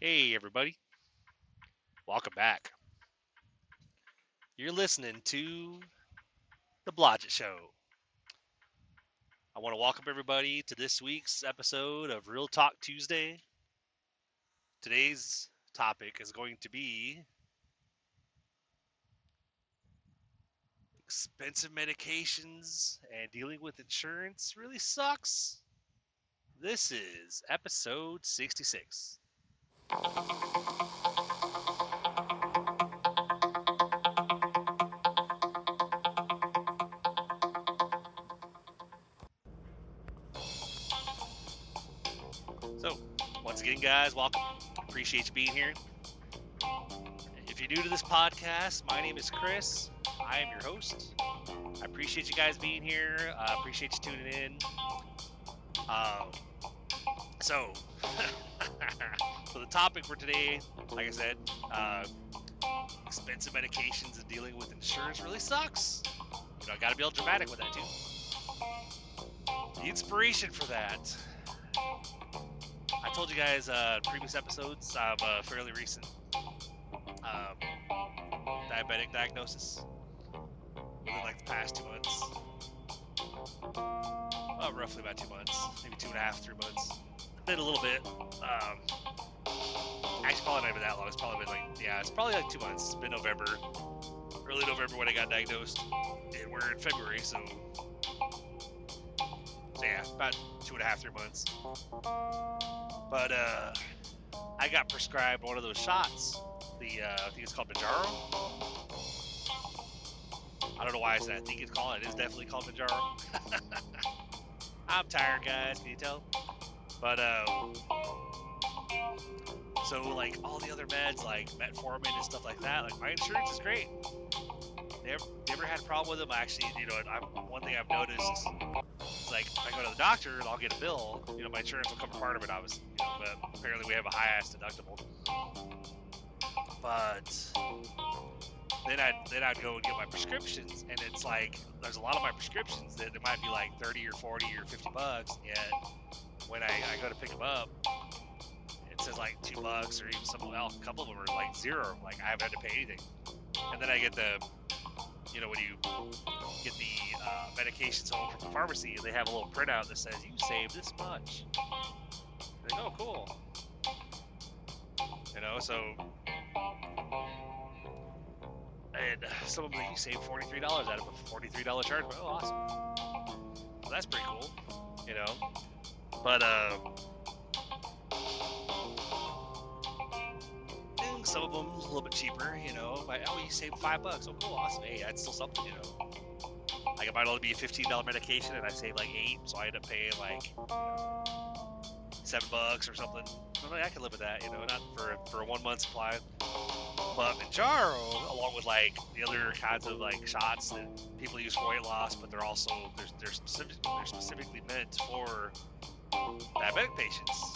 Hey, everybody. Welcome back. You're listening to The Blodgett Show. I want to welcome everybody to this week's episode of Real Talk Tuesday. Today's topic is going to be expensive medications and dealing with insurance really sucks. This is episode 66. So, once again, guys, welcome. Appreciate you being here. If you're new to this podcast, my name is Chris. I am your host. I appreciate you guys being here. I uh, appreciate you tuning in. Um, so, so the topic for today, like I said, uh, expensive medications and dealing with insurance really sucks. You know, I got to be all dramatic with that too. The inspiration for that, I told you guys uh, previous episodes. I have a fairly recent um, diabetic diagnosis within like the past two months. Oh, roughly about two months, maybe two and a half, three months. Been a little bit. Um, actually, probably not even that long. It's probably been like, yeah, it's probably like two months. It's been November, early November when I got diagnosed. And we're in February, so, so yeah, about two and a half, three months. But uh, I got prescribed one of those shots. The uh, I think it's called Mounjaro. I don't know why I said I think it's called. It is definitely called Mounjaro. I'm tired, guys. Can you tell? But uh, so like all the other meds, like metformin and stuff like that, like my insurance is great. Never, never had a problem with them. Actually, you know, I, one thing I've noticed is like if I go to the doctor and I'll get a bill, you know, my insurance will cover part of it, obviously. You know, but apparently we have a high ass deductible. But then I'd then I'd go and get my prescriptions, and it's like there's a lot of my prescriptions that it might be like 30 or 40 or 50 bucks, yet when I, I go to pick them up, it says like two bucks or even some else. A couple of them are like zero. Like I haven't had to pay anything. And then I get the, you know, when you get the uh, medications home from the pharmacy, they have a little printout that says you saved this much. Go, oh, cool. You know, so and some of them you save forty-three dollars out of a forty-three dollar charge. Oh, awesome! Well, that's pretty cool, you know. But uh, some of them a little bit cheaper, you know. Like, oh, you save five bucks. Oh, cool, awesome. Hey, that's still something, you know. Like it might only be a fifteen dollar medication, and I save like eight, so I end up paying like seven bucks or something. I, mean, I can live with that, you know, not for for a one month supply. But Mounjaro, along with like the other kinds of like shots that people use for weight loss, but they're also they're they're, specific, they're specifically meant for diabetic patients.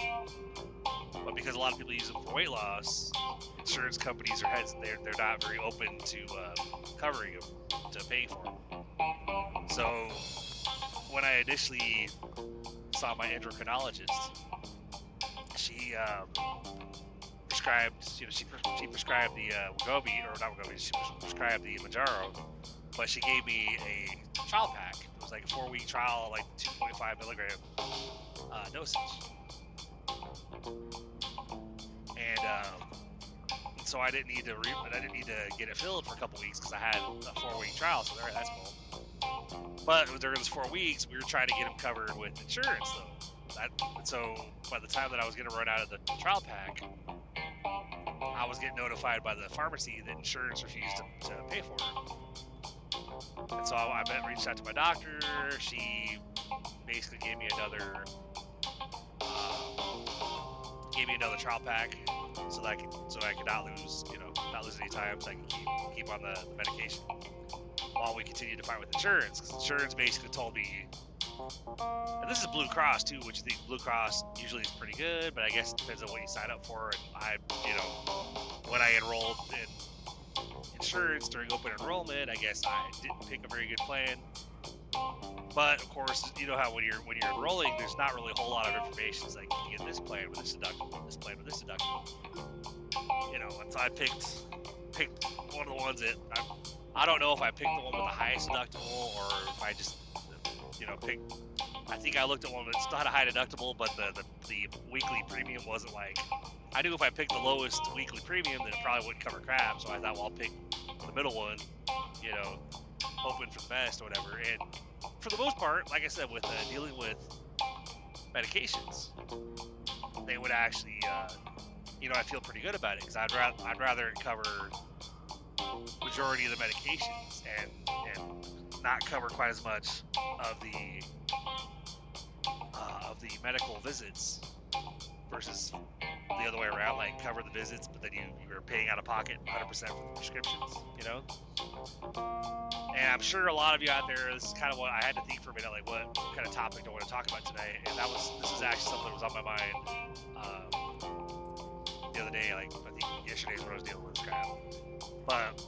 But because a lot of people use them for weight loss, insurance companies are heads they're they're not very open to uh, covering them to pay for them. So when I initially saw my endocrinologist, she um, prescribed, you know, she, she prescribed the uh, or not Wegovy, she prescribed the Mounjaro, but she gave me a trial pack. It was like a four-week trial, like 2.5 milligram uh, dosage. And um, so I didn't need to re- I didn't need to get it filled for a couple weeks because I had a four-week trial. So that's cool. But during those four weeks, we were trying to get them covered with insurance, though. That, so by the time that I was going to run out of the trial pack, I was getting notified by the pharmacy that insurance refused to, to pay for it. And so I, I reached out to my doctor. She basically gave me another gave me another trial pack so that I could so I could not lose you know not lose any time so I can keep keep on the, the medication while we continue to fight with insurance because insurance basically told me and this is Blue Cross too, which the Blue Cross usually is pretty good, but I guess it depends on what you sign up for. And I, you know, when I enrolled in insurance during open enrollment, I guess I didn't pick a very good plan. But of course, you know how when you're when you're enrolling, there's not really a whole lot of information. It's like you get this plan with this deductible, this plan with this deductible. You know, and so I picked picked one of the ones that I, I don't know if I picked the one with the highest deductible or if I just you know picked. I think I looked at one that's not a high deductible, but the, the the weekly premium wasn't like. I knew if I picked the lowest weekly premium, then it probably wouldn't cover crap. So I thought, well, I'll pick the middle one. You know, hoping for the best or whatever. And for the most part, like I said, with uh, dealing with medications, they would actually, uh, you know, I feel pretty good about it because I'd rather I'd rather cover majority of the medications and and not cover quite as much of the uh, of the medical visits versus the other way around, like cover the visits, but then you, you're paying out of pocket 100% for the prescriptions, you know? And I'm sure a lot of you out there, is kind of what I had to think for a minute, like what kind of topic do I want to talk about today? And that was, this is actually something that was on my mind um, the other day, like I think yesterday is when I was dealing with this crap. But,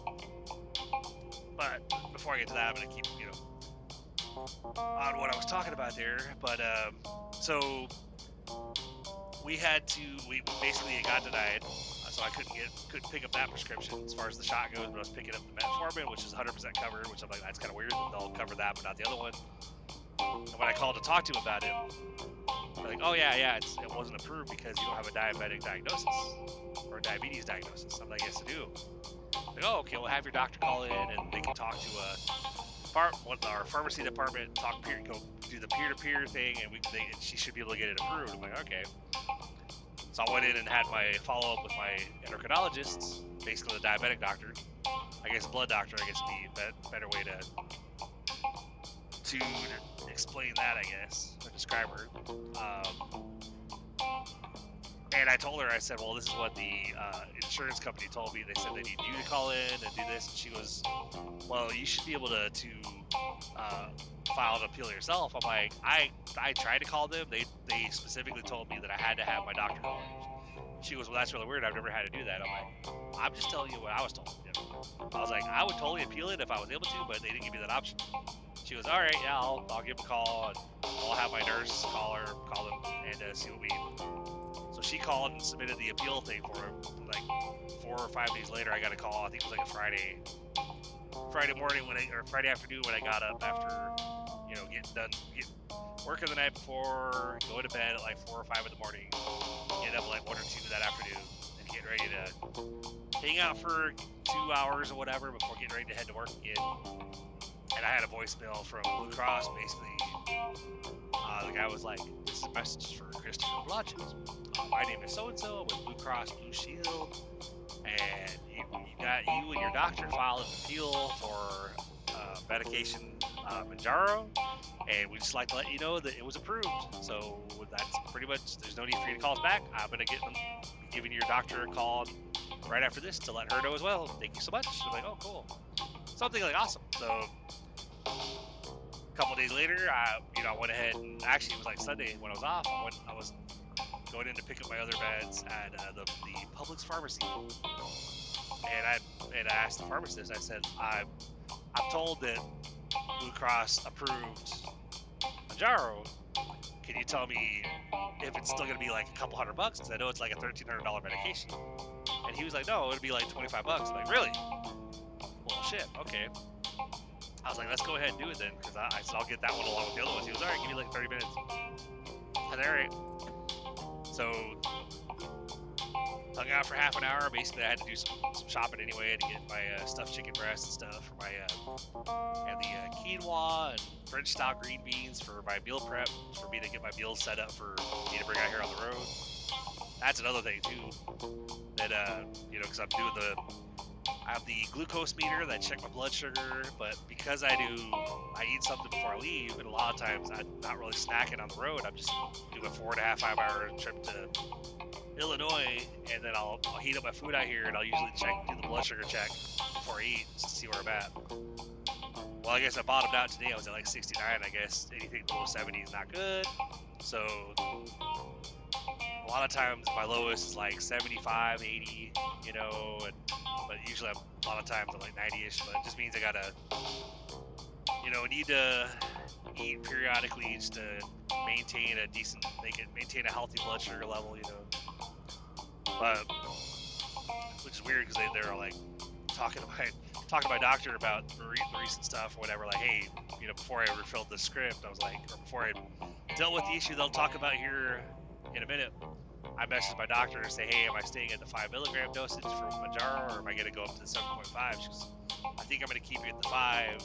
but before I get to that, I'm going to keep, you know, on what I was talking about there. But, um, so we had to we basically it got denied uh, so I couldn't get couldn't pick up that prescription as far as the shot goes but I was picking up the metformin which is 100% covered which I'm like that's kind of weird they'll cover that but not the other one. And when I called to talk to him about it they're like oh yeah yeah it wasn't approved because you don't have a diabetic diagnosis or a diabetes diagnosis. I'm like yes I do. Like oh okay we'll have your doctor call in and they can talk to a our pharmacy department talk peer go do the peer-to-peer thing and we they, and she should be able to get it approved. I'm like okay so I went in and had my follow up with my endocrinologist, basically the diabetic doctor. I guess blood doctor, I guess would be a better way to to explain that, I guess, or describe her. Um, and I told her, I said, well, this is what the uh, insurance company told me. They said they need you to call in and do this. And she goes, well, you should be able to to uh, file an appeal yourself. I'm like, I I tried to call them. They they specifically told me that I had to have my doctor call. She goes, well, that's really weird. I've never had to do that. I'm like, I'm just telling you what I was told. I was like, I would totally appeal it if I was able to, but they didn't give me that option. She was, all right, yeah, I'll, I'll give a call. And I'll have my nurse call her, call them, and uh, see what we she called and submitted the appeal thing for him. Like four or five days later, I got a call. I think it was like a Friday, Friday morning when I or Friday afternoon when I got up after you know getting done get, working the night before, going to bed at like four or five in the morning, get up like one or two that afternoon, and get ready to hang out for two hours or whatever before getting ready to head to work again. Voicemail from Blue Cross basically uh, the guy was like, "This is a message for Christopher Blodgett. Uh, my name is so and so with Blue Cross Blue Shield, and you, you got you and your doctor filed an appeal for uh, medication uh, Mounjaro, and we just like to let you know that it was approved. So that's pretty much. There's no need for you to call us back. I'm gonna get them, giving your doctor a call right after this to let her know as well. Thank you so much. I'm like, oh, cool. Something like awesome. So a couple days later, I you know I went ahead and actually it was like Sunday when I was off. I went I was going in to pick up my other meds at uh, the the Publix pharmacy, and I and I asked the pharmacist. I said I I'm told that Blue Cross approved Mounjaro. Can you tell me if it's still to be like a couple hundred bucks? Because I know it's like a thirteen hundred dollar medication. And he was like, no, it'd be like twenty five bucks. I'm like, really? Well, shit. Okay. I was like, let's go ahead and do it then, because I, I said I'll get that one along with the other ones. He was all right, give me like 30 minutes. I all right. So hung out for half an hour. Basically, I had to do some, some shopping anyway to get my uh, stuffed chicken breast and stuff for my uh, and the uh, quinoa and French style green beans for my meal prep for me to get my meals set up for me to bring out here on the road. That's another thing too that uh, you know because I'm doing the I have the glucose meter that check my blood sugar, but because I do, I eat something before I leave, and a lot of times I'm not really snacking on the road. I'm just doing a four and a half, five hour trip to Illinois, and then I'll, I'll heat up my food out here, and I'll usually check, do the blood sugar check before I eat to see where I'm at. Well, I guess I bottomed out today. I was at like 69. I guess anything below 70 is not good. So lot of times my lowest is like 75, 80, you know, and but usually I'm, a lot of times I'm like 90ish. But it just means I gotta, you know, need to eat periodically just to maintain a decent, make it maintain a healthy blood sugar level, you know. But which is weird because they they're like talking to my talking to my doctor about recent stuff or whatever. Like, hey, you know, before I refilled the script, I was like, or before I dealt with the issue they'll talk about here in a minute. I messaged my doctor and say, hey, am I staying at the five milligram dosage for Mounjaro, or am I going to go up to the 7.5? She goes, I think I'm going to keep you at the five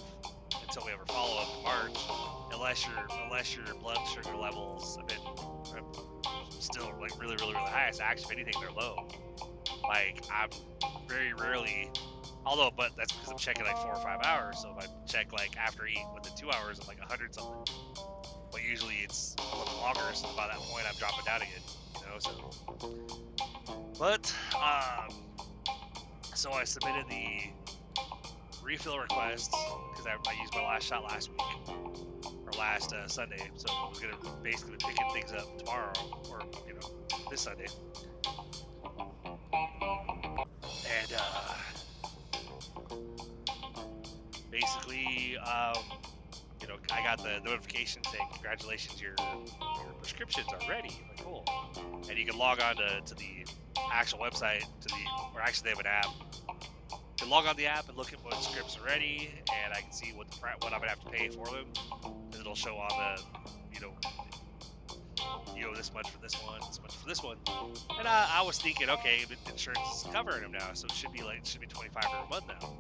until we have a follow up in March, unless your unless your blood sugar levels have been still like really really really high. So actually, if anything, they're low. Like I'm very rarely, although but that's because I'm checking like four or five hours. So if I check like after eight within two hours, I'm like hundred something. But usually it's a little longer. So by that point, I'm dropping down again. You know, so. But um, so I submitted the refill request because I, I, used my last shot last week or last uh, Sunday, so was gonna basically be picking things up tomorrow or you know this Sunday. And uh, basically, um, you know, I got the notification saying congratulations, your your prescriptions are ready. Cool, and you can log on to, to the actual website to the or actually they have an app You can log on the app and look at what scripts are ready, and I can see what the, what I'm gonna have to pay for them. And it'll show on the, you know, you owe this much for this one, this much for this one. And I, I was thinking, okay, but insurance is covering them now, so it should be like it should be 25 per month now.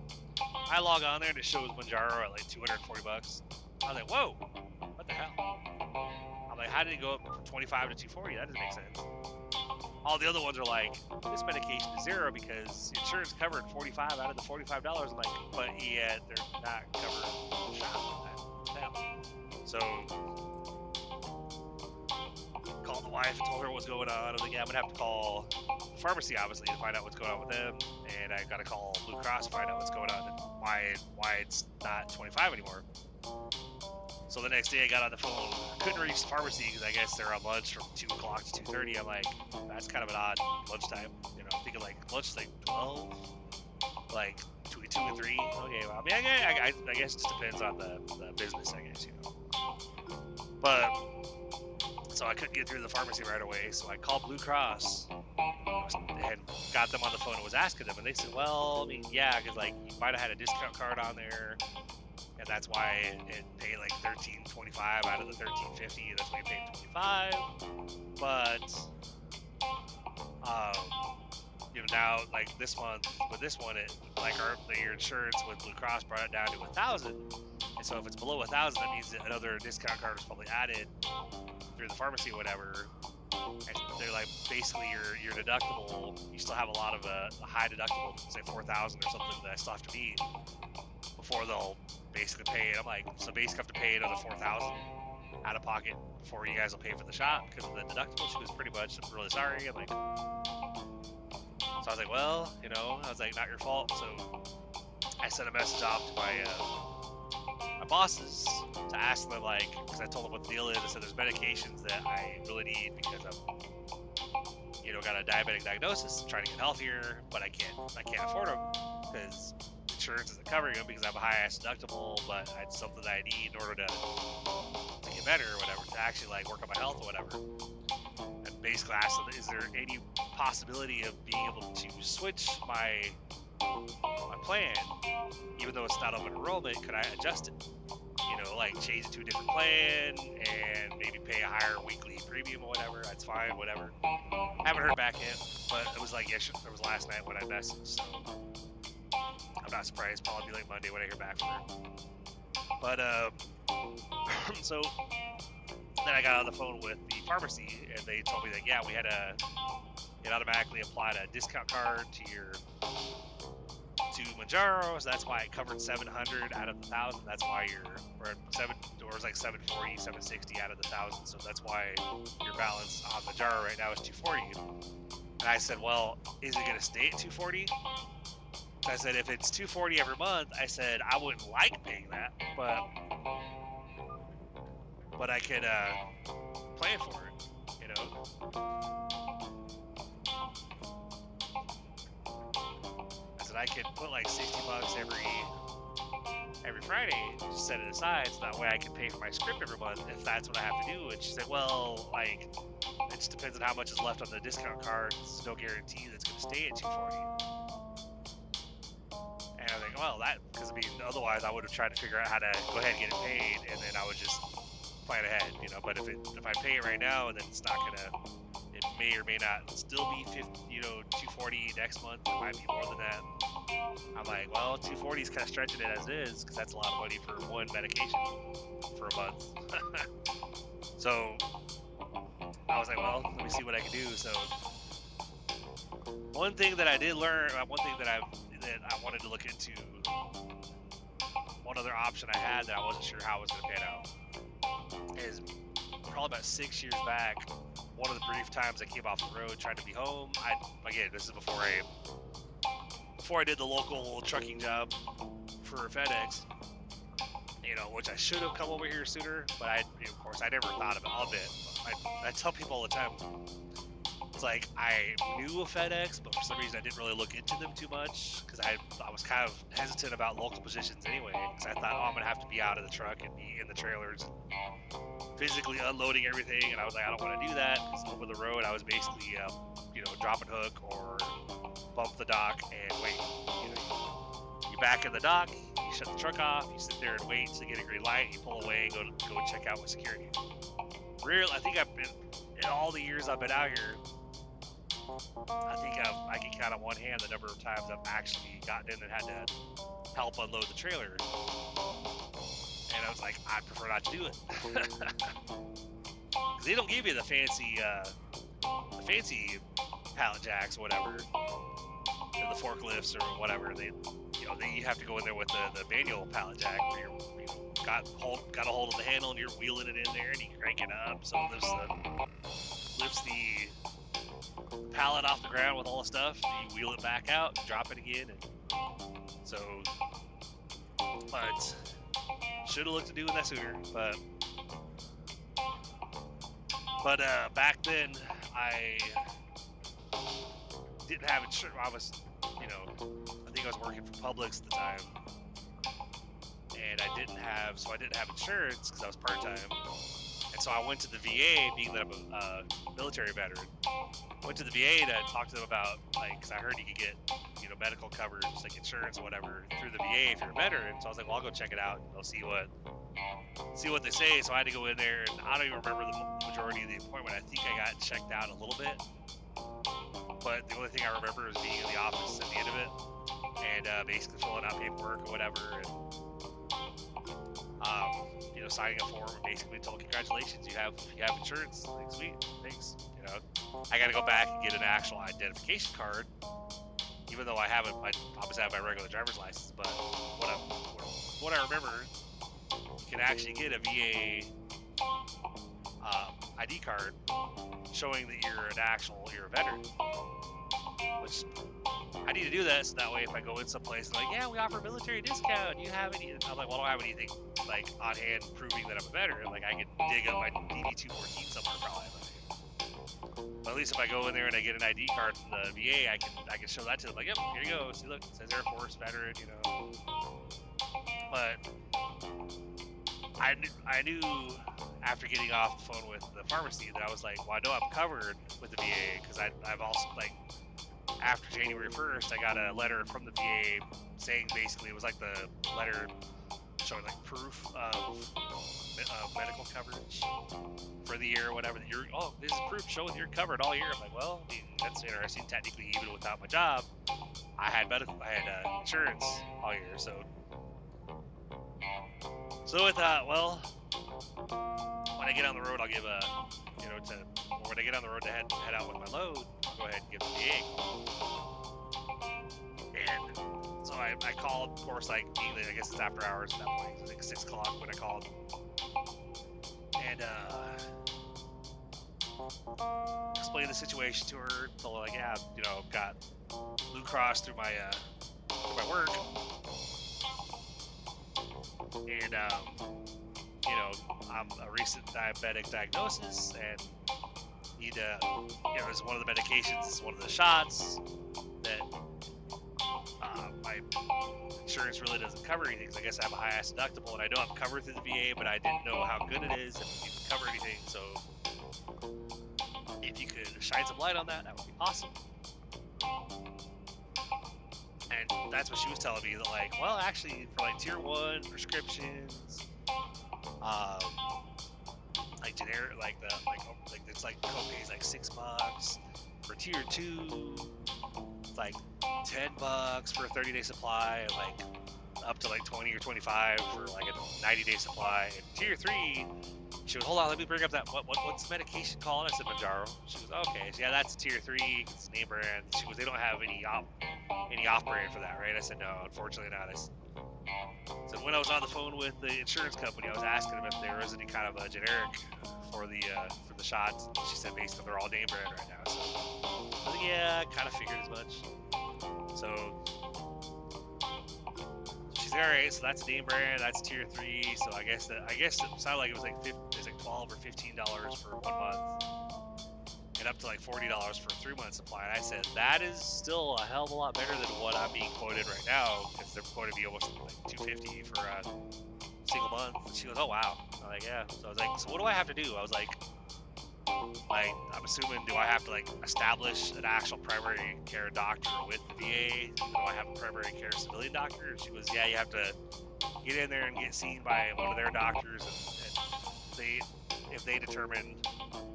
I log on there and it shows Mounjaro at like 240 bucks. I was like, whoa, what the hell? How did it go up from 25 to 240? That doesn't make sense. All the other ones are like, this medication is zero because insurance covered 45 out of the $45. I'm like, but yet they're not covered. So called the wife, told her what's going on. I was like, yeah, I'm gonna have to call the pharmacy obviously to find out what's going on with them, and I gotta call Blue Cross to find out what's going on and why why it's not 25 anymore. So the next day I got on the phone, couldn't reach the pharmacy because I guess they're on lunch from 2 o'clock to 2.30. I'm like, that's kind of an odd lunchtime. You know, I'm thinking like lunch like 12, like between 2 and 3. Okay, well, I mean, I, I, I guess it just depends on the, the business, I guess, you know. But, so I couldn't get through the pharmacy right away, so I called Blue Cross and got them on the phone and was asking them, and they said, well, I mean, yeah, because like you might have had a discount card on there, and that's why it, it paid like 13.25 out of the 13.50. That's why you paid 25. But um, you know now like this month with this one, it like our your insurance with Blue Cross brought it down to a thousand. And so if it's below a thousand, that means that another discount card is probably added through the pharmacy or whatever. And they're like basically your your deductible. You still have a lot of a, a high deductible, say 4,000 or something that I still have to meet before they'll basically pay it. I'm like, so basically have to pay another four thousand out of pocket before you guys will pay for the shot because of the deductible. She was pretty much, really sorry. I'm like, so I was like, well, you know, I was like, not your fault. So I sent a message off to my uh, my bosses to ask them like, because I told them what the deal is. I said there's medications that I really need because I'm, you know, got a diabetic diagnosis, trying to get healthier, but I can't, I can't afford them because insurance isn't covering them because I have a high ass deductible, but it's something that I need in order to to get better or whatever, to actually like work on my health or whatever. And basically asked is there any possibility of being able to switch my my plan, even though it's not open enrollment, could I adjust it? You know, like change it to a different plan and maybe pay a higher weekly premium or whatever. That's fine, whatever. I Haven't heard back yet, but it was like yesterday, it was last night when I messaged. So I'm not surprised. Probably like Monday when I hear back from her. But um, so then I got on the phone with the pharmacy, and they told me that yeah, we had a it automatically applied a discount card to your to Mounjaro, so that's why it covered 700 out of the thousand. That's why you're or seven or it's like 740, 760 out of the thousand. So that's why your balance on Mounjaro right now is 240. And I said, well, is it going to stay at 240? I said, if it's 240 every month, I said I wouldn't like paying that, but but I could uh, plan for it, you know. I said I could put like 60 bucks every every Friday, just set it aside, so that way I can pay for my script every month if that's what I have to do. And she said, well, like it just depends on how much is left on the discount card. There's no guarantee that's going to stay at 240. Well, that because I mean, otherwise I would have tried to figure out how to go ahead and get it paid, and then I would just plan ahead, you know. But if it if I pay it right now, then it's not gonna. It may or may not still be 50, you know, 240 next month. It might be more than that. I'm like, well, 240 is kind of stretching it as is because that's a lot of money for one medication for a month. so I was like, well, let me see what I can do. So one thing that I did learn, uh, one thing that I that I wanted to look into, one other option I had that I wasn't sure how it was going to pan out, is probably about six years back. One of the brief times I came off the road trying to be home. I again, this is before I before I did the local trucking job for FedEx. You know, which I should have come over here sooner, but I, of course, I never thought of it. I, I tell people all the time it's like I knew of FedEx, but for some reason I didn't really look into them too much because I I was kind of hesitant about local positions anyway. Because I thought, oh, I'm gonna have to be out of the truck and be in the trailers, physically unloading everything, and I was like, I don't want to do that because over the road I was basically, um, you know, drop and hook or bump the dock and wait. You know, you back in the dock, you shut the truck off, you sit there and wait to get a green light, you pull away, and go go check out with security. Real, I think I've been in all the years I've been out here. I think I've, I can count on one hand the number of times I've actually gotten in and had to help unload the trailer. And I was like, I prefer not to do it. They don't give you the fancy, uh, the fancy pallet jacks or whatever, or the forklifts or whatever. They, you know, they, you have to go in there with the, the manual pallet jack where you're, you got hold, got a hold of the handle and you're wheeling it in there and you crank it up so it lifts the pallet off the ground with all the stuff. You wheel it back out, drop it again, and so. But should have looked to doing that sooner. But but uh, back then I didn't have insurance. I was, you know, I think I was working for Publix at the time, and I didn't have, so I didn't have insurance because I was part time. And so I went to the VA, being that I'm a military veteran. Went to the VA to talk to them about, like, because I heard you could get, you know, medical coverage, like insurance or whatever, through the VA if you're a veteran. So I was like, well, I'll go check it out. And I'll see what, see what they say. So I had to go in there, and I don't even remember the majority of the appointment. I think I got checked out a little bit, but the only thing I remember is being in the office at the end of it and uh, basically filling out paperwork or whatever. And, um, know, signing a form and basically told congratulations, you have you have insurance. Like sweet, thanks. You know, I got to go back and get an actual identification card, even though I haven't. I obviously have my regular driver's license, but what I what I remember, you can actually get a VA um, ID card showing that you're an actual you're a veteran. Which I need to do that so that way if I go in someplace like, yeah, we offer military discount. You have any? I'm like, well, I don't have anything like on hand proving that I'm a veteran. Like I can dig up my DD 214 somewhere probably. But at least if I go in there and I get an ID card from the VA, I can I can show that to them. Like, yep, here you go. See, look, it says Air Force veteran. You know. But I knew, I knew after getting off the phone with the pharmacy that I was like, well, I know I'm covered with the VA because I've also like after January 1st, I got a letter from the VA saying basically it was like the letter showing like proof of uh, medical coverage for the year or whatever. You're, oh, this is proof showing you're covered all year. I'm like, well, I mean, that's interesting. Technically, even without my job, I had medical, I had uh, insurance all year. So, so I thought, well, when I get on the road, I'll give a, you know, to when I get on the road to head head out with my load, go ahead and give the VA. And so I, I called, of course, like being I guess it's after hours at that point. I think six o'clock when I called, and uh, explained the situation to her. Told her like, yeah, you know, got Blue Cross through my uh, through my work, and um, you know, I'm a recent diabetic diagnosis and need to, you know, it's one of the medications, it's one of the shots that uh, my insurance really doesn't cover anything. Cause I guess I have a high ass deductible and I know I'm covered through the VA, but I didn't know how good it is if it can cover anything. So if you could shine some light on that, that would be awesome. And that's what she was telling me. That like, well, actually, for like tier one prescriptions, um, like generic, like the like like it's like copays like six bucks. For tier two, it's like ten bucks for a thirty day supply, like up to like twenty or twenty five for like a ninety day supply. And tier three, she was, hold on, let me bring up that, what, what what's the medication called? I said Mounjaro. She was, okay, so yeah, that's tier three, it's name brand. She goes, they don't have any op, any off brand for that, right? I said, no, unfortunately not. I said, so when I was on the phone with the insurance company, I was asking them if there was any kind of a generic for the uh, for the shots. She said basically they're all name brand right now. So was yeah, I kind of figured as much. So she's all right, so that's name brand, that's tier three. So I guess that I guess it sounded like it was like 50, it twelve or fifteen dollars for one month, and up to like forty dollars for a three month supply. And I said that is still a hell of a lot better than what I'm being quoted right now, because they're quoting me almost like two fifty for a single month. And she goes, oh wow. I'm like, yeah. So I was like, so what do I have to do? I was like, like I'm assuming do I have to like establish an actual primary care doctor with the VA? Do I have a primary care civilian doctor? And she was, yeah, you have to get in there and get seen by one of their doctors, and, and they if they determine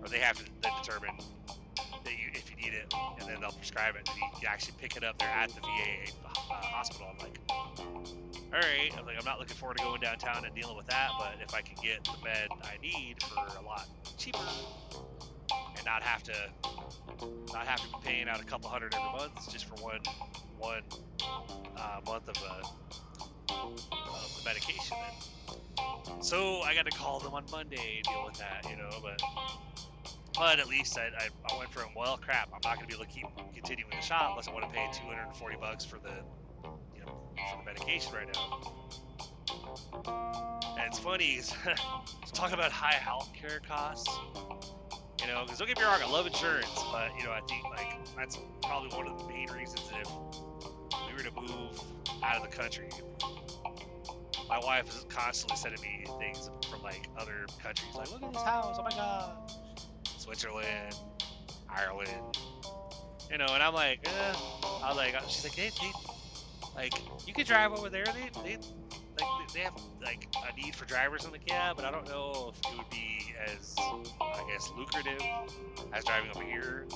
or they have to determine that you if you need it, and then they'll prescribe it, and you actually pick it up there at the VA uh, hospital. I'm like, all right. I'm like, I'm not looking forward to going downtown and dealing with that, but if I can get the med I need for a lot cheaper and not have to not have to be paying out a couple hundred every month just for one one uh, month of, uh, of the medication. And so I got to call them on Monday and deal with that, you know. But but at least I, I, I went from well crap. I'm not going to be able to keep continuing the shot unless I want to pay 240 bucks for the for the medication right now. And it's funny, to talk about high health care costs. You know, because don't get me wrong, I love insurance, but you know, I think like that's probably one of the main reasons if we were to move out of the country, my wife is constantly sending me things from like other countries, like look at this house, oh my god, Switzerland, Ireland, you know, and I'm like, eh. I was like, she's like, hey, like you could drive over there, they, they like they have like a need for drivers. in the cab, but I don't know if it would be as I guess lucrative as driving over here.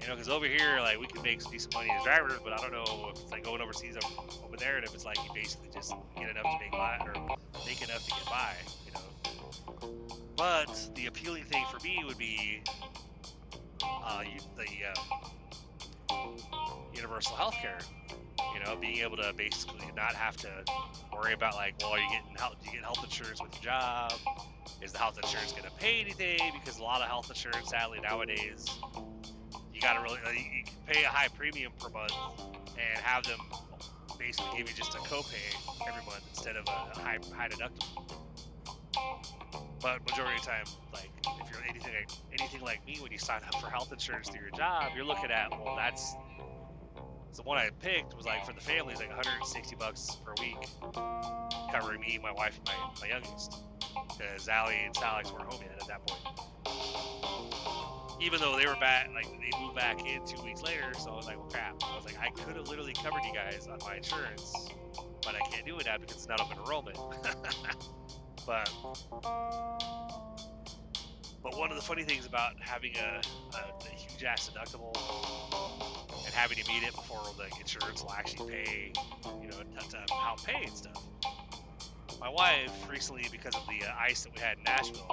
You know, because over here, like we can make some decent money as drivers, but I don't know if it's like going overseas over, over there, and if it's like you basically just get enough to make by or make enough to get by. You know. But the appealing thing for me would be uh, the uh, universal health care you know, being able to basically not have to worry about like, well, are you getting health? Do you get health insurance with your job? Is the health insurance going to pay anything? Because a lot of health insurance, sadly nowadays, you got to really uh, you can pay a high premium per month and have them basically give you just a copay every month instead of a high high deductible. But majority of the time, like if you're anything like, anything like me, when you sign up for health insurance through your job, you're looking at well, that's the one I picked was like for the family, it's like 160 bucks per week, covering me, my wife, and my, my youngest. Because Allie and Alex weren't home yet at that point. Even though they were back, like they moved back in two weeks later, so I was like, well, crap. I was like, I could have literally covered you guys on my insurance, but I can't do it now because it's not open enrollment. but but one of the funny things about having a, a, a huge ass deductible having to meet it before the insurance will actually pay, you know, to, to help pay and stuff. My wife recently, because of the uh, ice that we had in Nashville,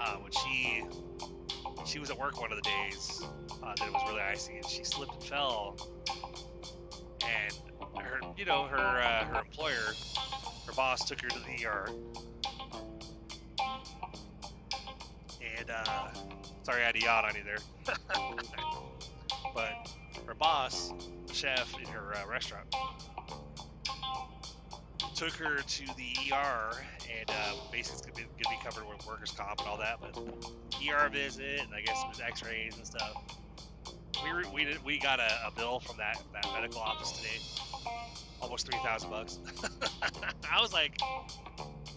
uh, when she she was at work one of the days uh, that it was really icy, and she slipped and fell, and her, you know, her uh, her employer, her boss took her to the ER and uh, sorry I had to yawn on you there. but her boss, chef in her uh, restaurant, took her to the ER, and uh, basically it's gonna be, gonna be covered with workers' comp and all that. But ER visit, and I guess it was X-rays and stuff. We re- we did, we got a, a, bill from that that medical office today, almost three thousand bucks. I was like,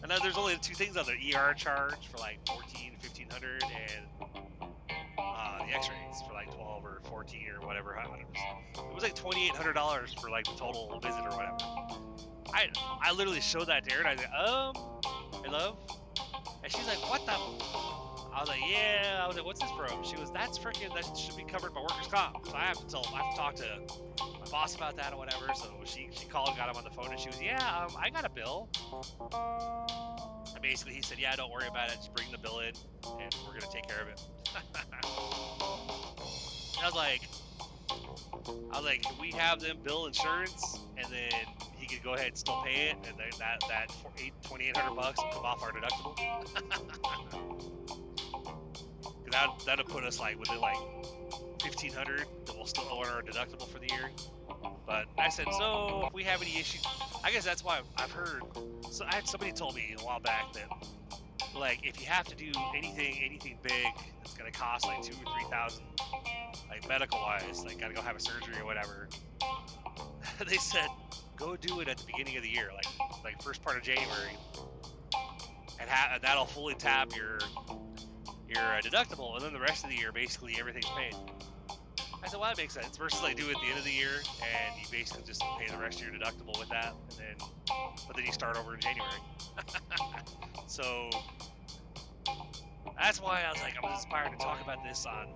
I know there's only two things on the ER charge for like 14, 1500 and uh, the X-rays for like 12 or 14 or whatever. It was, it was like 2,800 dollars for like the total visit or whatever. I I literally showed that to her and I said, um, hello, and she's like, what the? I was like, yeah. I was like, what's this from? She was, that's freaking. That should be covered by workers' comp. So I have to tell. I have to talk to my boss about that or whatever. So she she called, got him on the phone, and she was, yeah, um, I got a bill. And basically, he said, yeah, don't worry about it. Just bring the bill in, and we're gonna take care of it. I was like, I was like, can we have them bill insurance, and then he could go ahead and still pay it, and then that that 2,800 bucks will come off our deductible. that that'll put us like within like 1,500 that we'll still owe our deductible for the year. But I said, so if we have any issues, I guess that's why I've heard. So I had somebody told me a while back that like if you have to do anything anything big that's gonna cost like two or three thousand like medical wise like gotta go have a surgery or whatever they said go do it at the beginning of the year like like first part of january and ha- that'll fully tap your your uh, deductible and then the rest of the year basically everything's paid I said, well, that makes sense. Versus like do it at the end of the year, and you basically just pay the rest of your deductible with that, and then, but then you start over in January. so that's why I was like, I was inspired to talk about this on,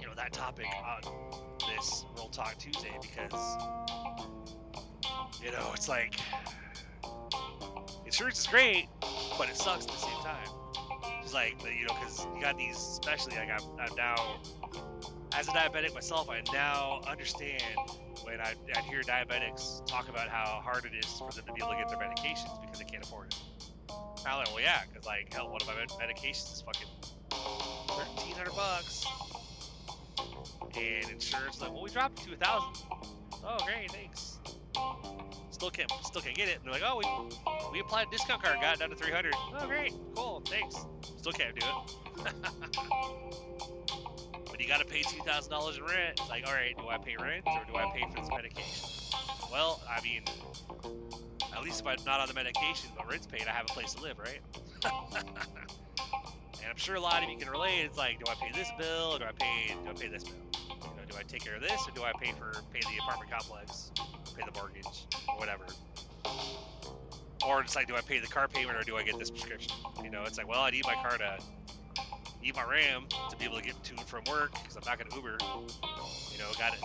you know, that topic on this Real Talk Tuesday because, you know, it's like insurance is great, but it sucks at the same time. Like, you know, because you got these, especially like I'm, I'm now as a diabetic myself, I now understand when I, I hear diabetics talk about how hard it is for them to be able to get their medications because they can't afford it. I'm like, well, yeah, because like, hell, one of my medications is fucking thirteen hundred bucks, and insurance like, well, we dropped it to a thousand. Oh, great, thanks. Still can't, still can't get it. And they're like, oh, we we applied a discount card, got it down to three hundred. Oh, great, cool, thanks. Still can't do it. but you got to pay two thousand dollars in rent. It's like, all right, do I pay rent or do I pay for this medication? Well, I mean, at least if I'm not on the medication, but rent's paid, I have a place to live, right? and I'm sure a lot of you can relate. It's like, do I pay this bill or do I pay do I pay this bill? You know, do I take care of this or do I pay for pay the apartment complex, pay the mortgage, or whatever? Or it's like, do I pay the car payment or do I get this prescription? You know, it's like, well, I need my car to need my RAM to be able to get to and from work because I'm not going to Uber. You know, got it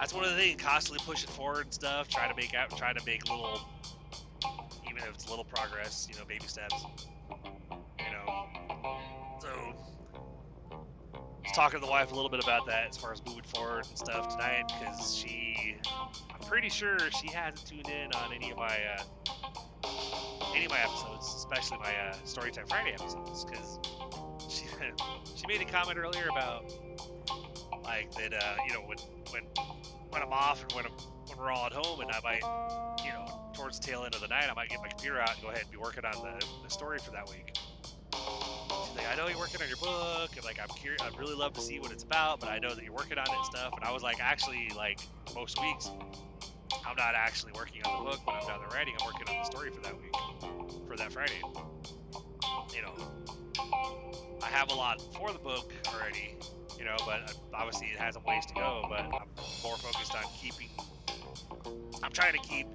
that's one of the things constantly pushing forward and stuff trying to make out trying to make little even if it's little progress you know baby steps you know so talking to the wife a little bit about that as far as moving forward and stuff tonight because she i'm pretty sure she hasn't tuned in on any of my uh, any of my episodes especially my uh, storytime friday episodes because she she made a comment earlier about like that uh, you know when when when I'm off and when I'm when we're all at home and I might you know towards tail end of the night I might get my computer out and go ahead and be working on the, the story for that week. I know you're working on your book, and like I'm curious, I'd really love to see what it's about, but I know that you're working on it and stuff. And I was like, actually, like most weeks, I'm not actually working on the book when I'm done the writing. I'm working on the story for that week, for that Friday. You know, I have a lot for the book already, you know, but obviously it has a ways to go. But I'm more focused on keeping. I'm trying to keep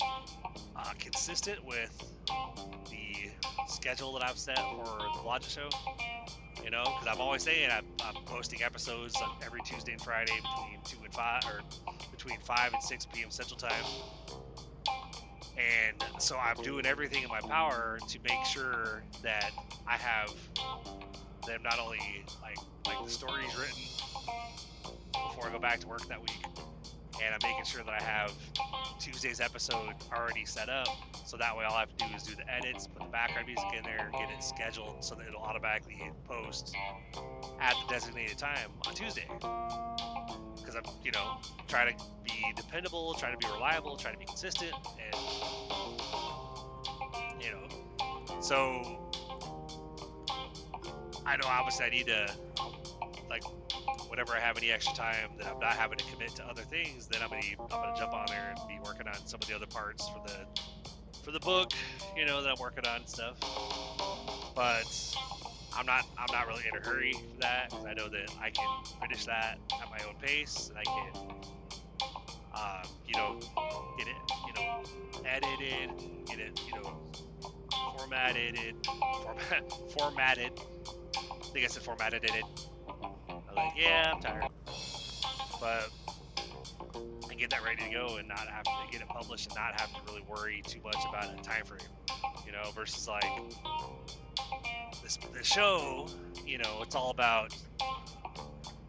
uh, consistent with schedule that I've set for the Blodgett Show. You know, because I'm always saying I'm, I'm, posting episodes every Tuesday and Friday between two and five, or between five and six p.m. Central Time. And so I'm doing everything in my power to make sure that I have them not only like like the stories written before I go back to work that week, and I'm making sure that I have Tuesday's episode already set up, so that way all I have to do is do the edits, put the background music in there, get it scheduled so that it'll automatically hit post at the designated time on Tuesday. Because I'm, you know, trying to be dependable, trying to be reliable, trying to be consistent, and you know, so I know obviously I need to like whenever I have any extra time that I'm not having to commit to other things, then I'm gonna I'm gonna jump on there and be working on some of the other parts for the for the book, you know, that I'm working on and stuff. But I'm not I'm not really in a hurry for that because I know that I can finish that at my own pace and I can um, you know get it you know edited get it you know formatted format formatted I think I said formatted it I'm like yeah I'm tired but and get that ready to go and not have to get it published and not have to really worry too much about a time frame you know versus like this the show, you know, it's all about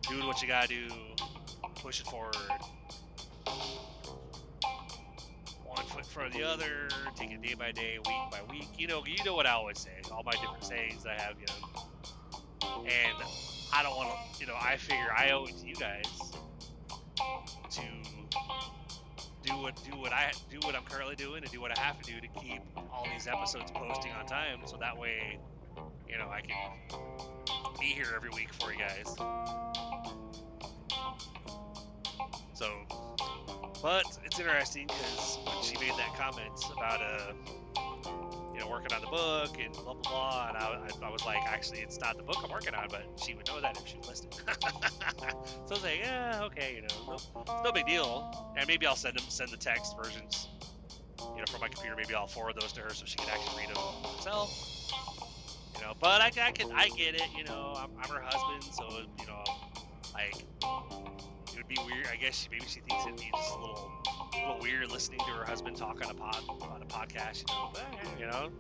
doing what you gotta do, pushing forward, one foot in front of the other, taking it day by day, week by week. You know, you know what I always say. All my different sayings I have, you know, and I don't want to, you know, I figure I owe it to you guys to do what do what I do what I'm currently doing and do what I have to do to keep all these episodes posting on time, so that way you know, I can be here every week for you guys. So, but it's interesting because when she made that comment about uh, you know, working on the book and blah blah blah, and I, I, was like, actually, it's not the book I'm working on, but she would know that if she listened. so I was like, yeah, okay, you know, no, no big deal. And maybe I'll send them send the text versions, you know, from my computer. Maybe I'll forward those to her so she can actually read them herself you know. But I, I can, I get it, you know. I'm, I'm her husband, so you know, like be weird. I guess maybe she thinks it'd be just a little, little weird listening to her husband talk on a pod, on a podcast, you know. But, eh, you know.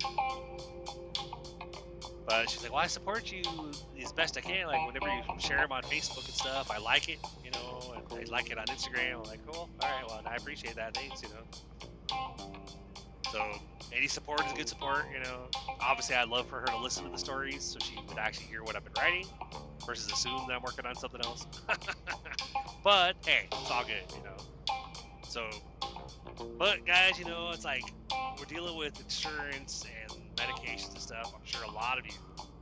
But she's like, "Well, I support you as best I can. Like whenever you share them on Facebook and stuff, I like it, you know, and I like it on Instagram. I'm like, cool, all right, well, I appreciate that. Thanks, you know." So any support is good support. You know, obviously I'd love for her to listen to the stories so she would actually hear what I've been writing, versus assume that I'm working on something else. but hey, it's all good. You know. So, but guys, you know, it's like we're dealing with insurance and medications and stuff. I'm sure a lot of you,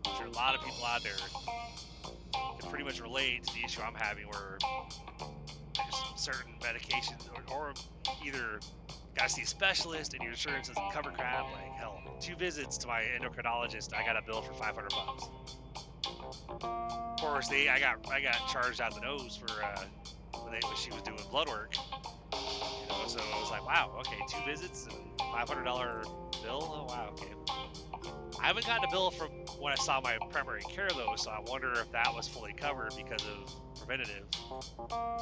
I'm sure a lot of people out there can pretty much relate to the issue I'm having, where there's certain medications or, or either gotta see a specialist and your insurance doesn't cover crap. Like hell, two visits to my endocrinologist, I got a bill for 500 bucks. Of course, they I got I got charged out the nose for uh, when, they, when she was doing blood work. You know, so I was like, wow, okay, two visits and 500 dollar bill. Oh wow, okay. I haven't gotten a bill from when I saw my primary care though, so I wonder if that was fully covered because of preventative.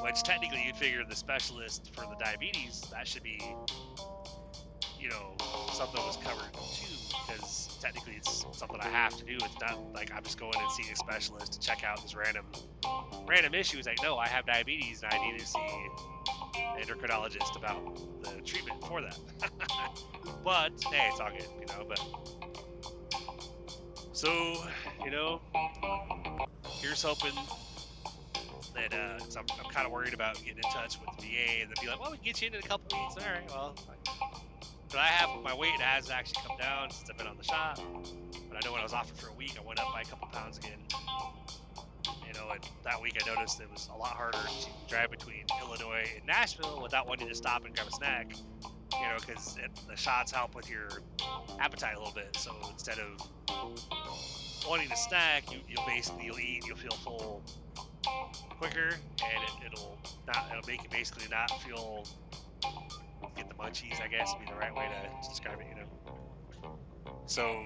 Which technically you'd figure the specialist for the diabetes that should be, you know, something was covered too, because technically it's something I have to do. It's not like I'm just going and seeing a specialist to check out this random, random issue. It's like no, I have diabetes and I need to see an endocrinologist about the treatment for that. but hey, it's all good, you know. But so, you know, here's hoping that uh, I'm, I'm kind of worried about getting in touch with the VA and they'll be like, well, we can get you in in a couple weeks. All right, well, but I have my weight has actually come down since I've been on the shop. But I know when I was off for a week, I went up by a couple pounds again. You know, and that week I noticed it was a lot harder to drive between Illinois and Nashville without wanting to stop and grab a snack. You know, because the shots help with your appetite a little bit. So instead of wanting to snack, you, you'll basically you'll eat, you'll feel full quicker, and it, will not it'll make you basically not feel get the munchies. I guess would be the right way to describe it. You know. So.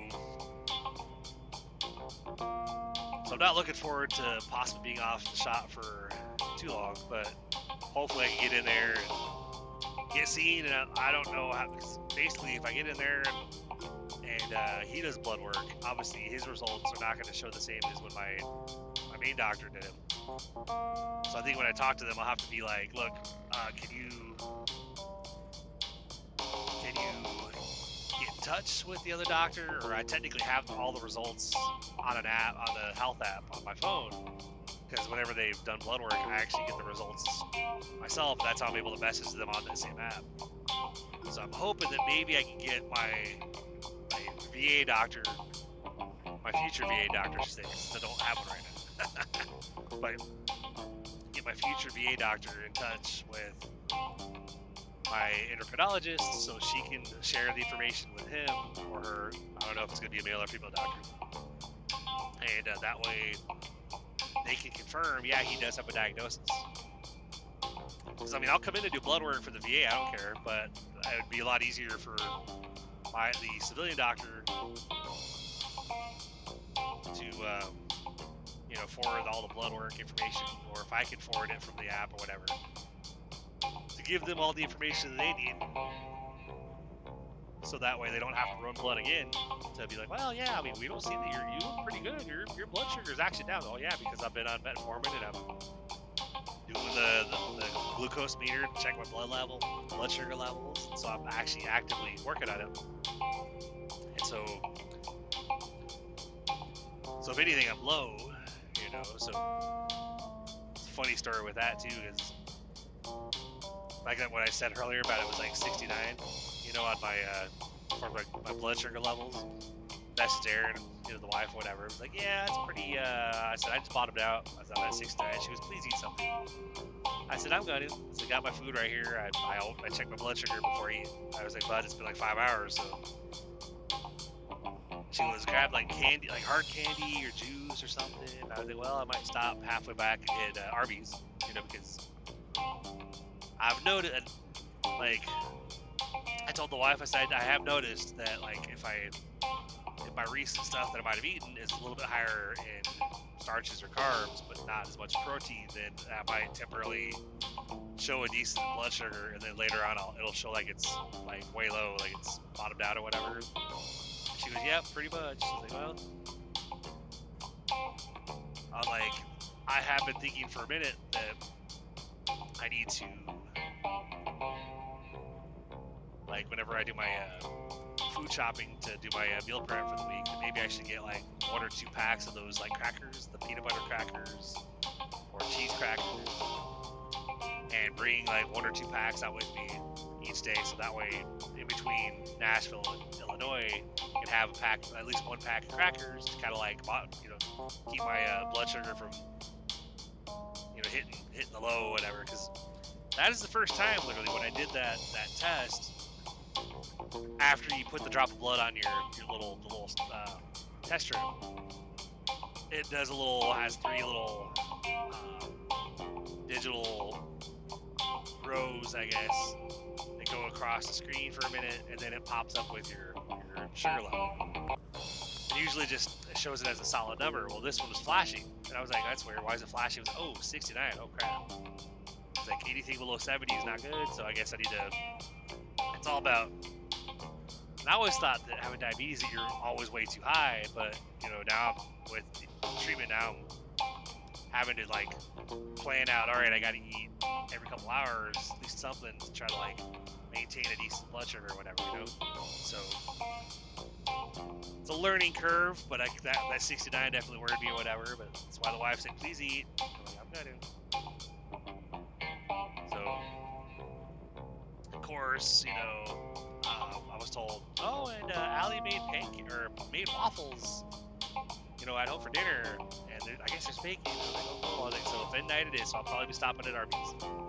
So I'm not looking forward to possibly being off the shop for too long, but hopefully I can get in there and get seen. And I, I don't know how. Basically, if I get in there and, and uh, he does blood work, obviously his results are not going to show the same as when my my main doctor did it. So I think when I talk to them, I'll have to be like, look, uh, can you you get in touch with the other doctor, or I technically have all the results on an app on the health app on my phone. Because whenever they've done blood work, I actually get the results myself. That's how I'm able to message them on that same app. So I'm hoping that maybe I can get my, my VA doctor, my future VA doctor, since I don't have one right now but get my future VA doctor in touch with my endocrinologist so she can share the information with him or her. I don't know if it's going to be a male or female doctor. and uh, that way they can confirm, yeah, he does have a diagnosis. Because I mean, I'll come in and do blood work for the VA. I don't care, but it would be a lot easier for my the civilian doctor to um, you know forward all the blood work information, or if I can forward it from the app or whatever, give them all the information that they need. So that way they don't have to run blood again to be like, well, yeah, I mean, we don't see that you're you look pretty good. Your your blood sugar is actually down. Oh yeah, because I've been on metformin and I'm doing the, the, the glucose meter to check my blood level, blood sugar levels. So I'm actually actively working on it. And so, so if anything, I'm low, you know. So, funny story with that too is like what I said earlier about it was like 69, you know, on my uh, for my, blood sugar levels. Messaged Aaron, you know, the wife, whatever. It was like, yeah, it's pretty. Uh, I said I just bottomed out. I was on that 69. She was, please eat something. I said I'm going to. I got my food right here. I, I, I checked my blood sugar before I eat. I was like, bud, it's been like five hours, so. She was grabbed like candy, like hard candy or juice or something. I was like, well, I might stop halfway back and hit uh, Arby's, you know, because I've noticed, like, I told the wife, I said, I have noticed that, like, if I, if my recent stuff that I might have eaten is a little bit higher in starches or carbs, but not as much protein, then that might temporarily show a decent blood sugar, and then later on, I'll, it'll show like it's like way low, like it's bottomed out or whatever. She goes, yeah, pretty much. I like, well, I'm like, I have been thinking for a minute that I need to like whenever I do my uh, food shopping to do my uh, meal prep for the week, maybe I should get like one or two packs of those like crackers, the peanut butter crackers or cheese crackers, and bring like one or two packs out with me each day, so that way in between Nashville and Illinois, I can have a pack, at least one pack of crackers to kind of like you know keep my uh, blood sugar from you know hitting hitting the low, or whatever, because that is the first time literally when I did that that test after you put the drop of blood on your your little the little uh, test strip, it does a little has three little uh, digital rows, I guess, that go across the screen for a minute, and then it pops up with your your sugar level. It usually just shows it as a solid number. Well, this one was flashing, and I was like, "That's weird. Why is it flashing?" It was oh 69. Oh crap. It's like anything below 70 is not good, so I guess I need to. It's all about and I always thought that having diabetes that you're always way too high, but you know now with treatment now, I'm having to like plan out. All right, I got to eat every couple hours, at least something to try to like maintain a decent blood sugar or whatever. You know, so it's a learning curve. But I, that that 69 definitely worried me or whatever. But that's why the wife said, "Please eat." I'm, like, I'm gonna. So of course, you know, um, I was told, oh, and uh, Allie made pancake or made waffles, you know, at home for dinner, and I guess there's bacon. I like, oh, cool. like, so midnight it is, so I'll probably be stopping at Arby's.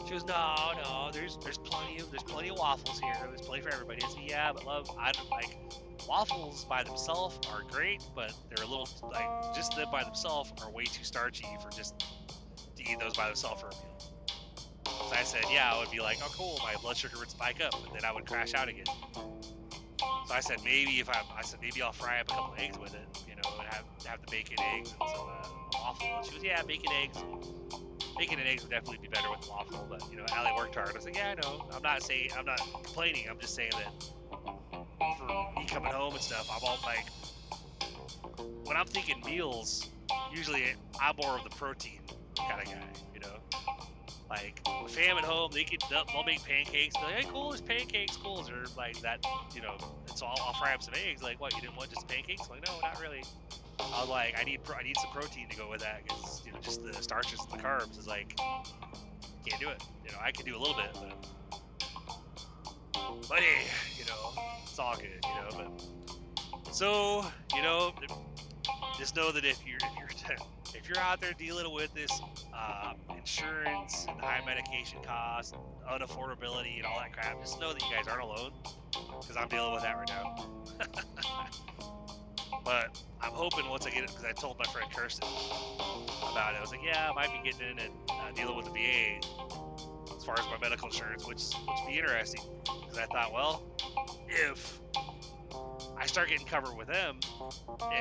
She goes, no, no, there's there's plenty of there's plenty of waffles here. There's plenty for everybody. I said, yeah, but love, I don't like waffles by themselves are great, but they're a little like just them by themselves are way too starchy for just to eat those by themselves for a meal. I said, yeah, I would be like, oh, cool, my blood sugar would spike up, but then I would crash out again. So I said, maybe if I, I said, maybe I'll fry up a couple eggs with it, you know, and have, have the bacon, eggs, and some uh, waffle. And she was, yeah, bacon, eggs. Bacon and eggs would definitely be better with waffle, but, you know, Allie worked hard. I was like, yeah, I know. I'm not saying, I'm not complaining. I'm just saying that for me coming home and stuff, I'm all like, when I'm thinking meals, usually I'm more of the protein kind of guy, you know? Like fam at home, they could they'll, make pancakes. Be like, hey, cool, there's pancakes, cool. Or like that, you know. So I'll, I'll fry up some eggs. Like, what? You didn't want just pancakes? I'm like, no, not really. I was like, I need I need some protein to go with that because you know just the starches and the carbs is like can't do it. You know, I can do a little bit, but but hey, you know, it's all good. You know, but so you know, just know that if you're if you're if you're out there dealing with this uh, insurance and high medication costs, unaffordability, and all that crap, just know that you guys aren't alone because I'm dealing with that right now. But I'm hoping once I get it, because I told my friend Kirsten about it. I was like, yeah, I might be getting in and uh, dealing with the VA as far as my medical insurance, which would be interesting. Because I thought, well, if I start getting covered with them,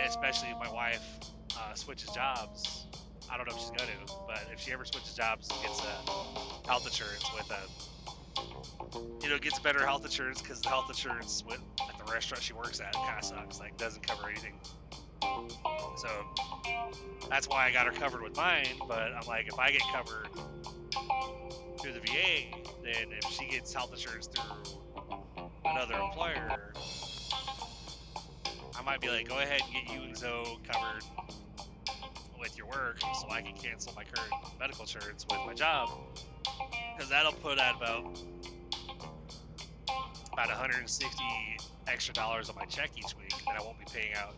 especially if my wife uh, switches jobs, I don't know if she's gonna, but if she ever switches jobs and gets a health insurance with a, you know, gets better health insurance because the health insurance with at the restaurant she works at kind of sucks. Like doesn't cover anything. So that's why I got her covered with mine. But I'm like, if I get covered through the VA, then if she gets health insurance through another employer, I might be like, go ahead and get you and Zoe covered with your work so I can cancel my current medical insurance with my job. Because that'll put at about about 160 extra dollars on my check each week that I won't be paying out.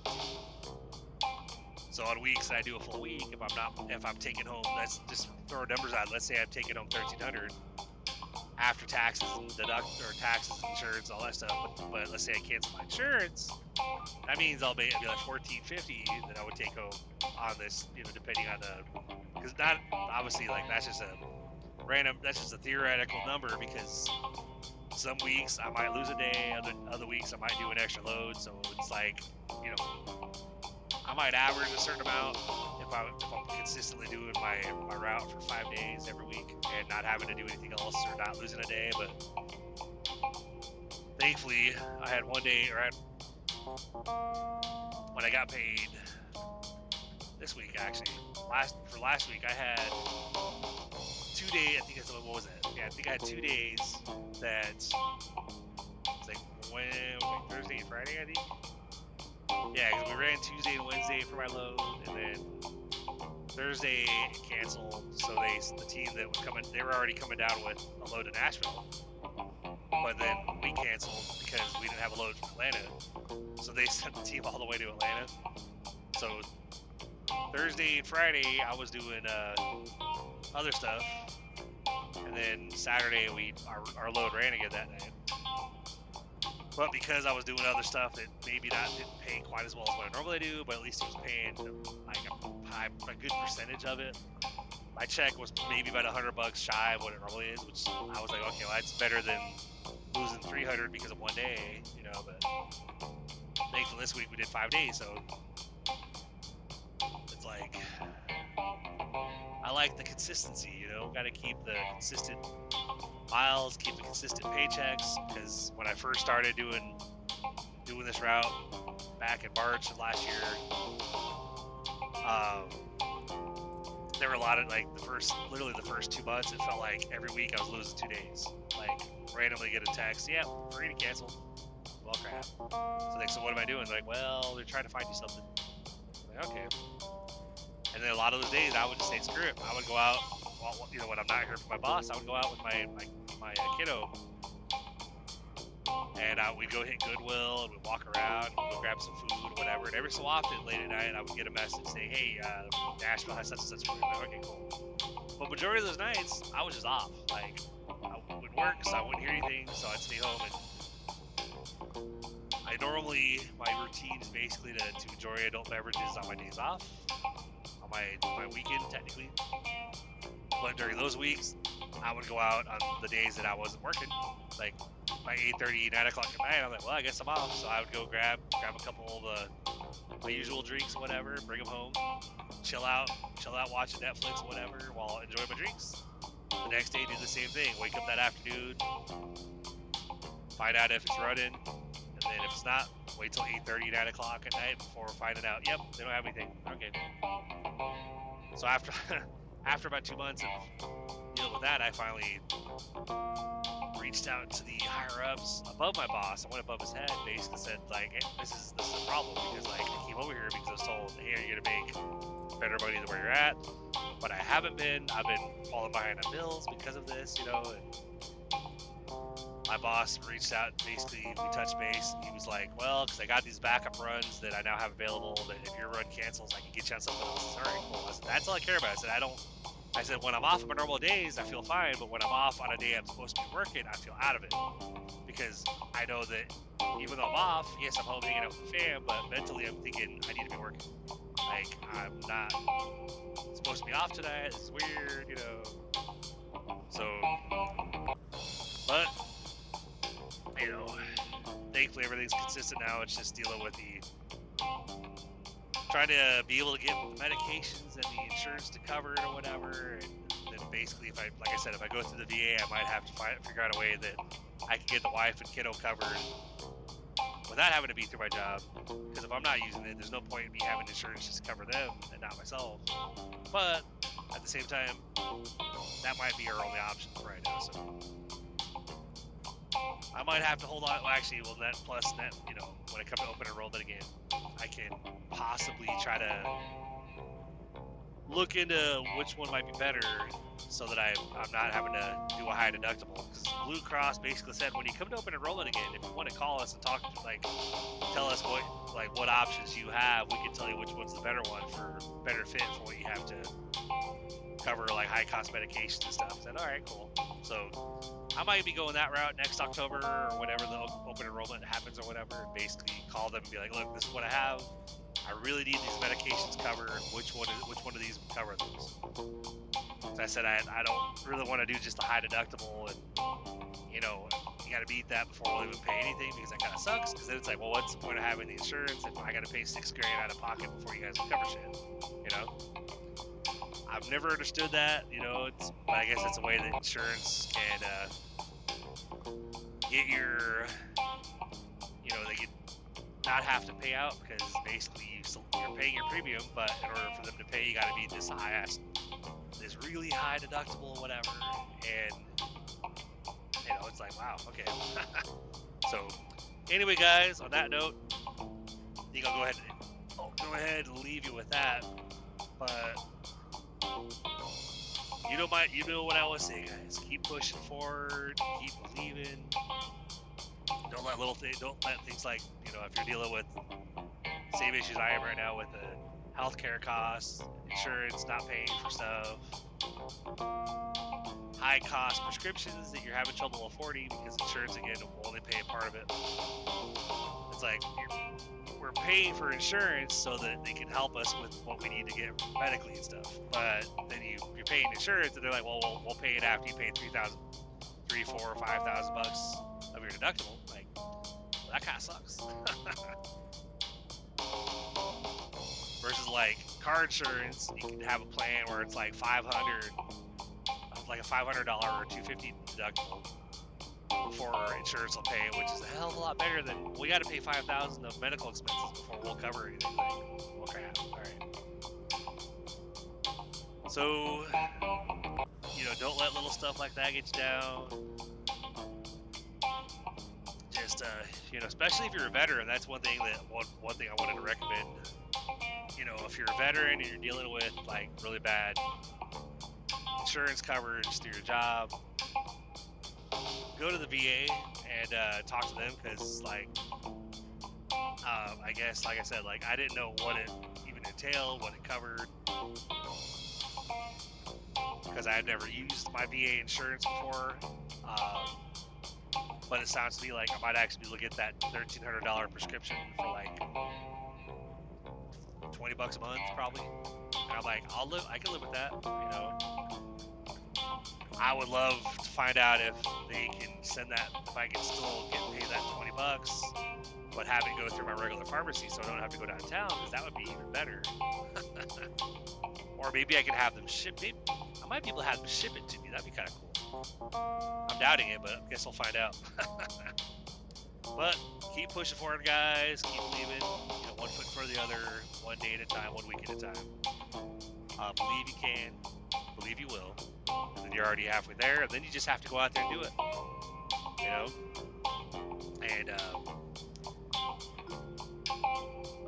So on weeks I do a full week, if I'm not, if I'm taking home, let's just throw numbers out. Let's say I'm taking home 1,300 after taxes and deduct or taxes, insurance, all that stuff. But, but let's say I cancel my insurance, that means I'll be, be like 1450 that I would take home on this, you know, depending on the, because not obviously like that's just a random, that's just a theoretical number because some weeks I might lose a day, other other weeks I might do an extra load. So it's like, you know, I might average a certain amount if, I, if I'm consistently doing my, my route for five days every week and not having to do anything else or not losing a day. But thankfully, I had one day, or when I got paid this week actually, last for last week I had two days. I think it's what was it? Yeah, I think I had two days that it's like when, Thursday and Friday, I think. Yeah, because we ran Tuesday and Wednesday for my load, and then Thursday canceled. So they, the team that was coming, they were already coming down with a load to Nashville, but then we canceled because we didn't have a load from Atlanta. So they sent the team all the way to Atlanta. So Thursday and Friday I was doing uh, other stuff, and then Saturday we our, our load ran again that night. But because I was doing other stuff, it maybe not didn't pay quite as well as what I normally do, but at least it was paying like a, high, a good percentage of it. My check was maybe about hundred bucks shy of what it normally is, which I was like, okay, well that's better than losing 300 because of one day, you know. But thankfully this week we did five days, so it's like I like the consistency, you know. Got to keep the consistent miles, keep the consistent paychecks. Because when I first started doing doing this route back in March of last year, um, there were a lot of like the first, literally the first two months. It felt like every week I was losing two days. Like randomly get a text, yeah, we're gonna cancel. Well, crap. So they said, what am I doing? They're like, well, they're trying to find you something. I'm like, okay. And then a lot of those days, I would just say, screw it. I would go out, well, you know, when I'm not here for my boss, I would go out with my my, my uh, kiddo, and uh, we'd go hit Goodwill and we'd walk around, and we'd go grab some food or whatever. And every so often, late at night, I would get a message saying, hey, uh, Nashville has such and such food. Like, okay, cool. But majority of those nights, I was just off. Like, I would work, so I wouldn't hear anything, so I'd stay home and I normally my routine is basically to, to enjoy adult beverages on my days off on my my weekend technically. But during those weeks, I would go out on the days that I wasn't working, like by 8:30, 9 o'clock at night. I'm like, well, I guess I'm off, so I would go grab grab a couple of the my usual drinks, whatever, bring them home, chill out, chill out, watching Netflix, whatever, while enjoying my drinks. The next day, do the same thing. Wake up that afternoon, find out if it's running, and then if it's not, wait till 8:30, 9 o'clock at night before finding out. Yep, they don't have anything. Okay. So after after about two months of dealing with that, I finally reached out to the higher ups above my boss. I went above his head, basically said like, hey, "This is this is a problem because like I came over here because I was told, hey, you're gonna make better money than where you're at, but I haven't been. I've been falling behind on bills because of this, you know." And, my boss reached out basically we touched base and he was like well because i got these backup runs that i now have available that if your run cancels i can get you on something else all right cool said, that's all i care about i said i don't I said when I'm off on my normal days, I feel fine, but when I'm off on a day I'm supposed to be working, I feel out of it because I know that even though I'm off, yes, I'm home hanging out with the fam, but mentally I'm thinking I need to be working. Like I'm not supposed to be off tonight. It's weird, you know. So, but you know, thankfully everything's consistent now. It's just dealing with the trying to be able to get medications and the insurance to cover it or whatever. And then basically, if I, like I said, if I go through the VA, I might have to find, figure out a way that I can get the wife and kiddo covered without having to be through my job. Because if I'm not using it, there's no point in me having insurance just to cover them and not myself. But at the same time, that might be our only option right now. So I might have to hold on. Well, actually, well, net plus net, you know, when I come to open enrollment again, I can possibly try to look into which one might be better so that I, I'm not having to do a high deductible. Because Blue Cross basically said when you come to open enrollment again, if you want to call us and talk to, like, tell us what, like, what options you have, we can tell you which one's the better one for better fit for what you have to cover, like high cost medications and stuff. I said, all right, cool. So I might be going that route next October or whenever the open enrollment happens or whatever, and basically call them and be like, look, this is what I have. I really need these medications covered. Which one? Is, which one of these cover those? So I said I, I don't really want to do just a high deductible, and you know you got to beat that before we'll even pay anything because that kind of sucks. Because then it's like, well, what's the point of having the insurance if I got to pay six grand out of pocket before you guys cover shit? You know. I've never understood that, you know. It's, but I guess it's a way that insurance can uh, get your, you know, they can not have to pay out because basically you're paying your premium, but in order for them to pay, you got to be this high ass, this really high deductible, whatever. And you know, it's like, wow, okay. so, anyway, guys, on that note, I think I'll go ahead and I'll go ahead and leave you with that. But you know my, you know what I always say, guys. Keep pushing forward. Keep believing. Don't let little things. Don't let things like you know if you're dealing with same issues I am right now with the healthcare costs, insurance not paying for stuff, high cost prescriptions that you're having trouble affording because insurance again will only pay a part of it. It's like we're paying for insurance so that they can help us with what we need to get medically and stuff. But then you you're paying insurance and they're like, well, we'll, we'll pay it after you pay three thousand, three, four, five thousand bucks of your deductible. Like well, that kind of sucks. Versus like car insurance, you can have a plan where it's like five hundred, like a five hundred dollar or two fifty deductible before insurance will pay, which is a hell of a lot better than we got to pay five thousand of medical expenses before we'll cover anything. Crap. All right. So, you know, don't let little stuff like that get you down. Just, uh, you know, especially if you're a veteran, that's one thing that one one thing I wanted to recommend. You know, if you're a veteran and you're dealing with like really bad insurance coverage through your job, go to the VA and uh, talk to them because, like, um, I guess, like I said, like I didn't know what it even entailed, what it covered, because I had never used my VA insurance before. Um, but it sounds to me like I might actually be looking at that thirteen hundred dollar prescription for like twenty bucks a month, probably. And I'm like, I'll live. I can live with that, you know. I would love to find out if they can send that, if I can still get paid that 20 bucks, but have it go through my regular pharmacy so I don't have to go downtown, because that would be even better. or maybe I can have them ship it. I might be able to have them ship it to me. That'd be kind of cool. I'm doubting it, but I guess I'll find out. but keep pushing forward, guys. Keep believing. You know, one foot for the other, one day at a time, one week at a time. Uh, believe you can. Believe you will and then you're already halfway there, and then you just have to go out there and do it. You know? And um,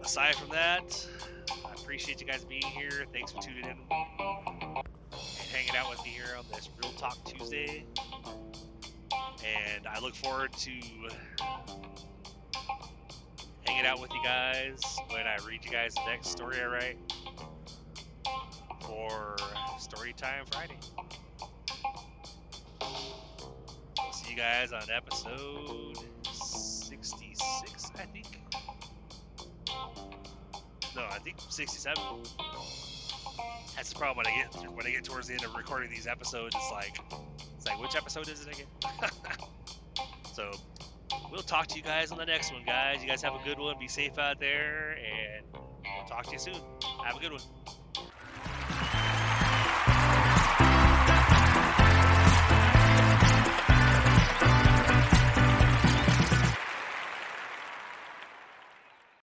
aside from that, I appreciate you guys being here. Thanks for tuning in and hanging out with me here on this Real Talk Tuesday. And I look forward to hanging out with you guys when I read you guys the next story I write for Storytime Friday. You guys on episode 66, I think. No, I think 67. That's the problem when I get when I get towards the end of recording these episodes. It's like, it's like which episode is it again? so, we'll talk to you guys on the next one, guys. You guys have a good one. Be safe out there, and we'll talk to you soon. Have a good one.